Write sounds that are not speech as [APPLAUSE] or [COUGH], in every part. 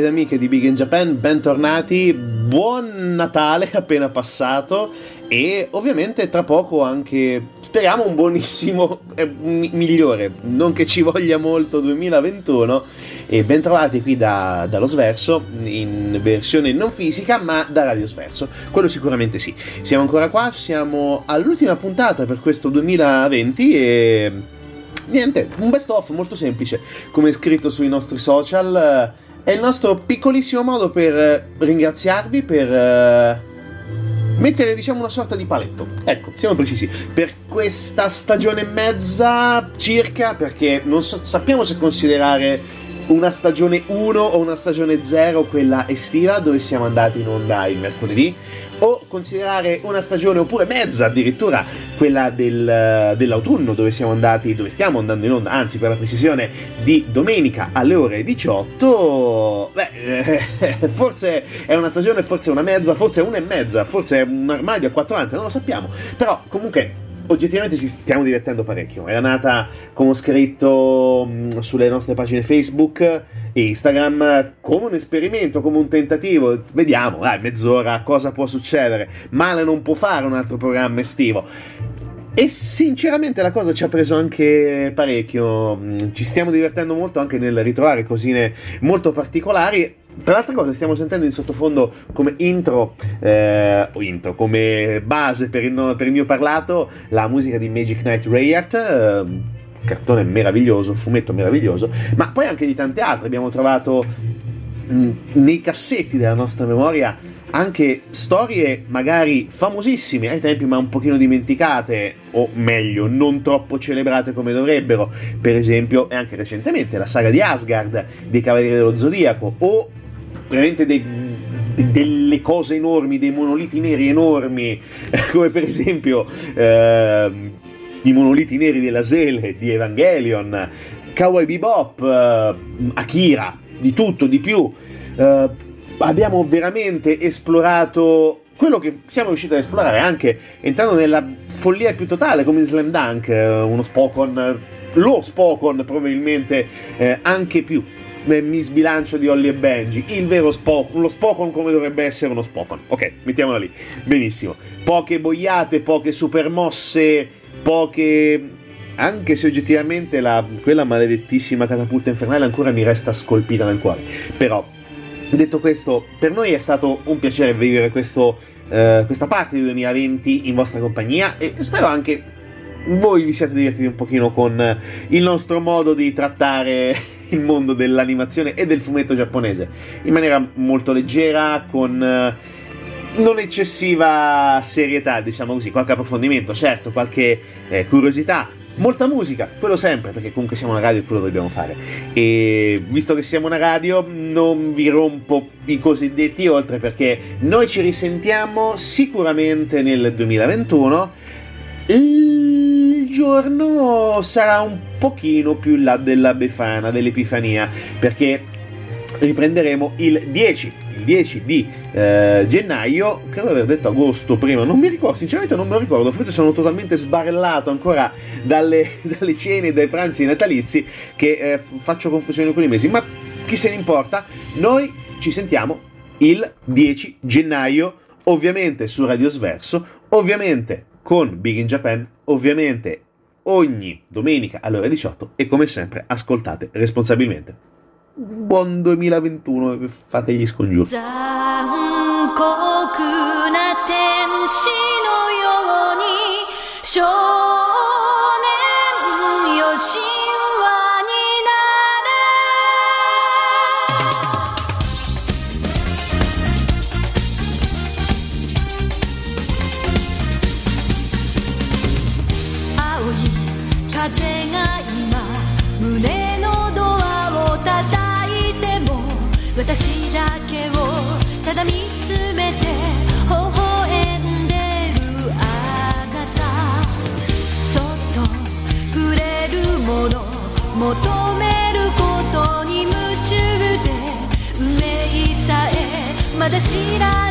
ed amiche di Big in Japan, bentornati, buon Natale [LAUGHS] appena passato e ovviamente tra poco anche, speriamo, un buonissimo, [LAUGHS] eh, mi- migliore, non che ci voglia molto 2021 e bentrovati qui da, dallo Sverso in versione non fisica ma da Radio Sverso, quello sicuramente sì. Siamo ancora qua, siamo all'ultima puntata per questo 2020 e... Niente, un best of molto semplice, come scritto sui nostri social. È il nostro piccolissimo modo per eh, ringraziarvi, per eh, mettere diciamo una sorta di paletto. Ecco, siamo precisi. Per questa stagione e mezza circa, perché non so- sappiamo se considerare una stagione 1 o una stagione 0, quella estiva, dove siamo andati in onda il mercoledì, considerare una stagione oppure mezza addirittura quella del- dell'autunno, dove siamo andati, dove stiamo andando in onda, anzi per la precisione di domenica alle ore 18. Beh, eh, [LAUGHS] forse è una stagione, forse una mezza, forse una e mezza, forse è un armadio a quattro ante, non lo sappiamo. Però comunque oggettivamente ci stiamo divertendo parecchio. Era nata, come ho scritto mh, sulle nostre pagine Facebook e Instagram, come un esperimento, come un tentativo. Vediamo, dai, mezz'ora, cosa può succedere. Male non può fare un altro programma estivo. e sinceramente la cosa ci ha preso anche parecchio. Mm, ci stiamo divertendo molto anche nel ritrovare cosine molto particolari. Tra l'altra cosa, stiamo sentendo in sottofondo come intro, eh, o intro, come base per il, per il, mio parlato, la musica di Magic Knight Rayart. Eh, cartone meraviglioso, fumetto meraviglioso, ma poi anche di tante altre. Abbiamo trovato mh, mm, nei cassetti della nostra memoria anche storie magari famosissime ai tempi ma un pochino dimenticate o meglio non troppo celebrate come dovrebbero per esempio e anche recentemente la saga di Asgard dei Cavalieri dello Zodiaco o veramente dei, delle cose enormi dei monoliti neri enormi [LAUGHS] come per esempio eh, i monoliti neri della Sele di Evangelion Cowboy Bebop eh, Akira di tutto di più eh, abbiamo veramente esplorato quello che siamo riusciti ad esplorare anche entrando nella follia più totale come in Slam Dunk, eh, uno Spokon, lo Spokon probabilmente eh, anche più. Mi sbilancio di Holly e Benji, il vero Spokon, lo Spokon come dovrebbe essere uno Spokon. Ok, mettiamola lì. Benissimo. Poche boiate, poche super mosse, poche anche se oggettivamente la, quella maledettissima catapulta infernale ancora mi resta scolpita nel cuore. Però Detto questo, per noi è stato un piacere vivere questo, eh, questa parte di 2020 in vostra compagnia e spero anche voi vi siate divertiti un pochino con il nostro modo di trattare il mondo dell'animazione e del fumetto giapponese in maniera molto leggera, con eh, non eccessiva serietà, diciamo così, qualche approfondimento, certo, qualche eh, curiosità, molta musica, quello sempre, perché comunque siamo una radio e quello dobbiamo fare. E visto che siamo una radio, non vi rompo i cosiddetti oltre, perché noi ci risentiamo sicuramente nel 2021. Il giorno sarà un pochino più in là della Befana, dell'Epifania, perché riprenderemo il 10 il 10 di eh, gennaio, credo di aver detto agosto prima, non mi ricordo, sinceramente non me lo ricordo, forse sono totalmente sbarellato ancora dalle, [LAUGHS] dalle cene e dai pranzi natalizi che eh, faccio confusione con i mesi, ma chi se ne importa, noi ci sentiamo il 10 gennaio, ovviamente su Radio Sverso, ovviamente con Big in Japan, ovviamente ogni domenica alle ore 18 e come sempre ascoltate responsabilmente buon 2021 fate gli scongiuri 残酷な天使のように 知ら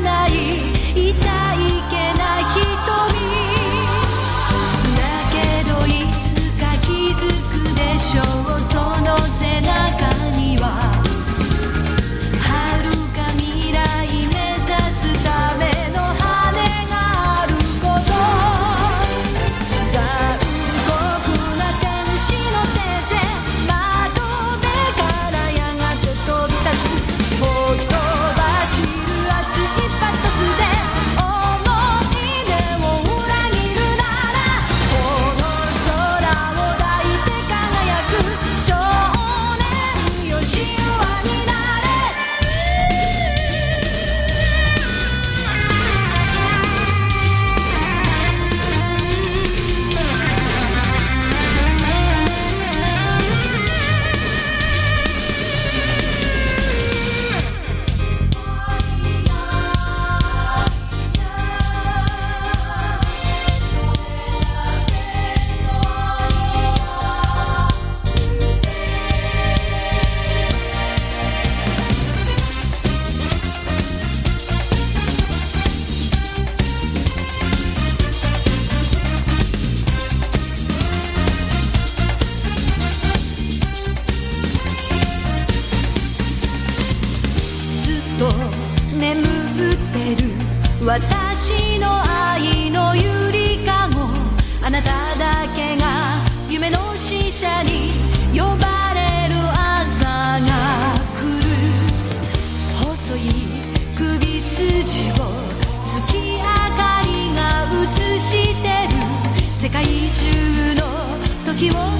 equivoco.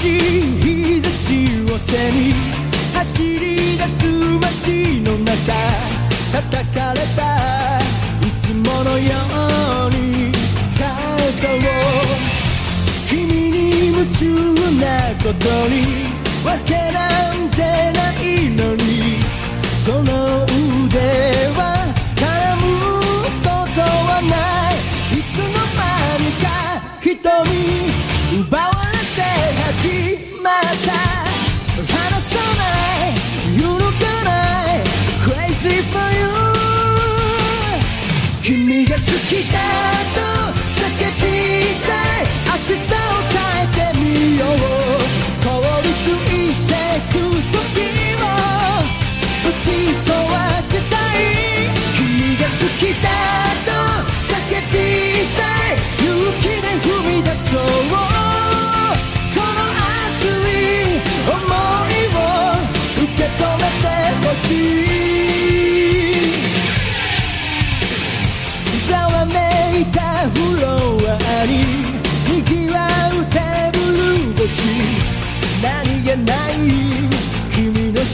しい日差しを背に走り出す街の中叩かれたいつものようにカートを君に夢中なことにわけなんてないのにその腕は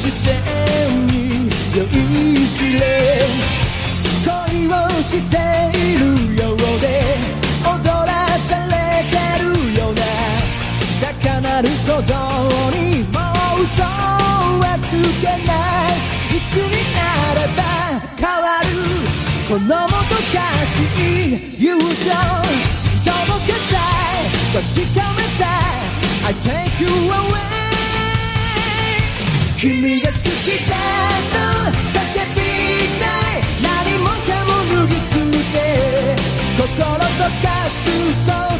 視線に酔いしれ恋をしているようで踊らされてるような高鳴る鼓動にもう嘘はつけないいつになれば変わるこのもどかしい友情届けたい確かめたい I take you away. 君が好きだと叫びたい。何もかも脱ぎ捨て心溶かすと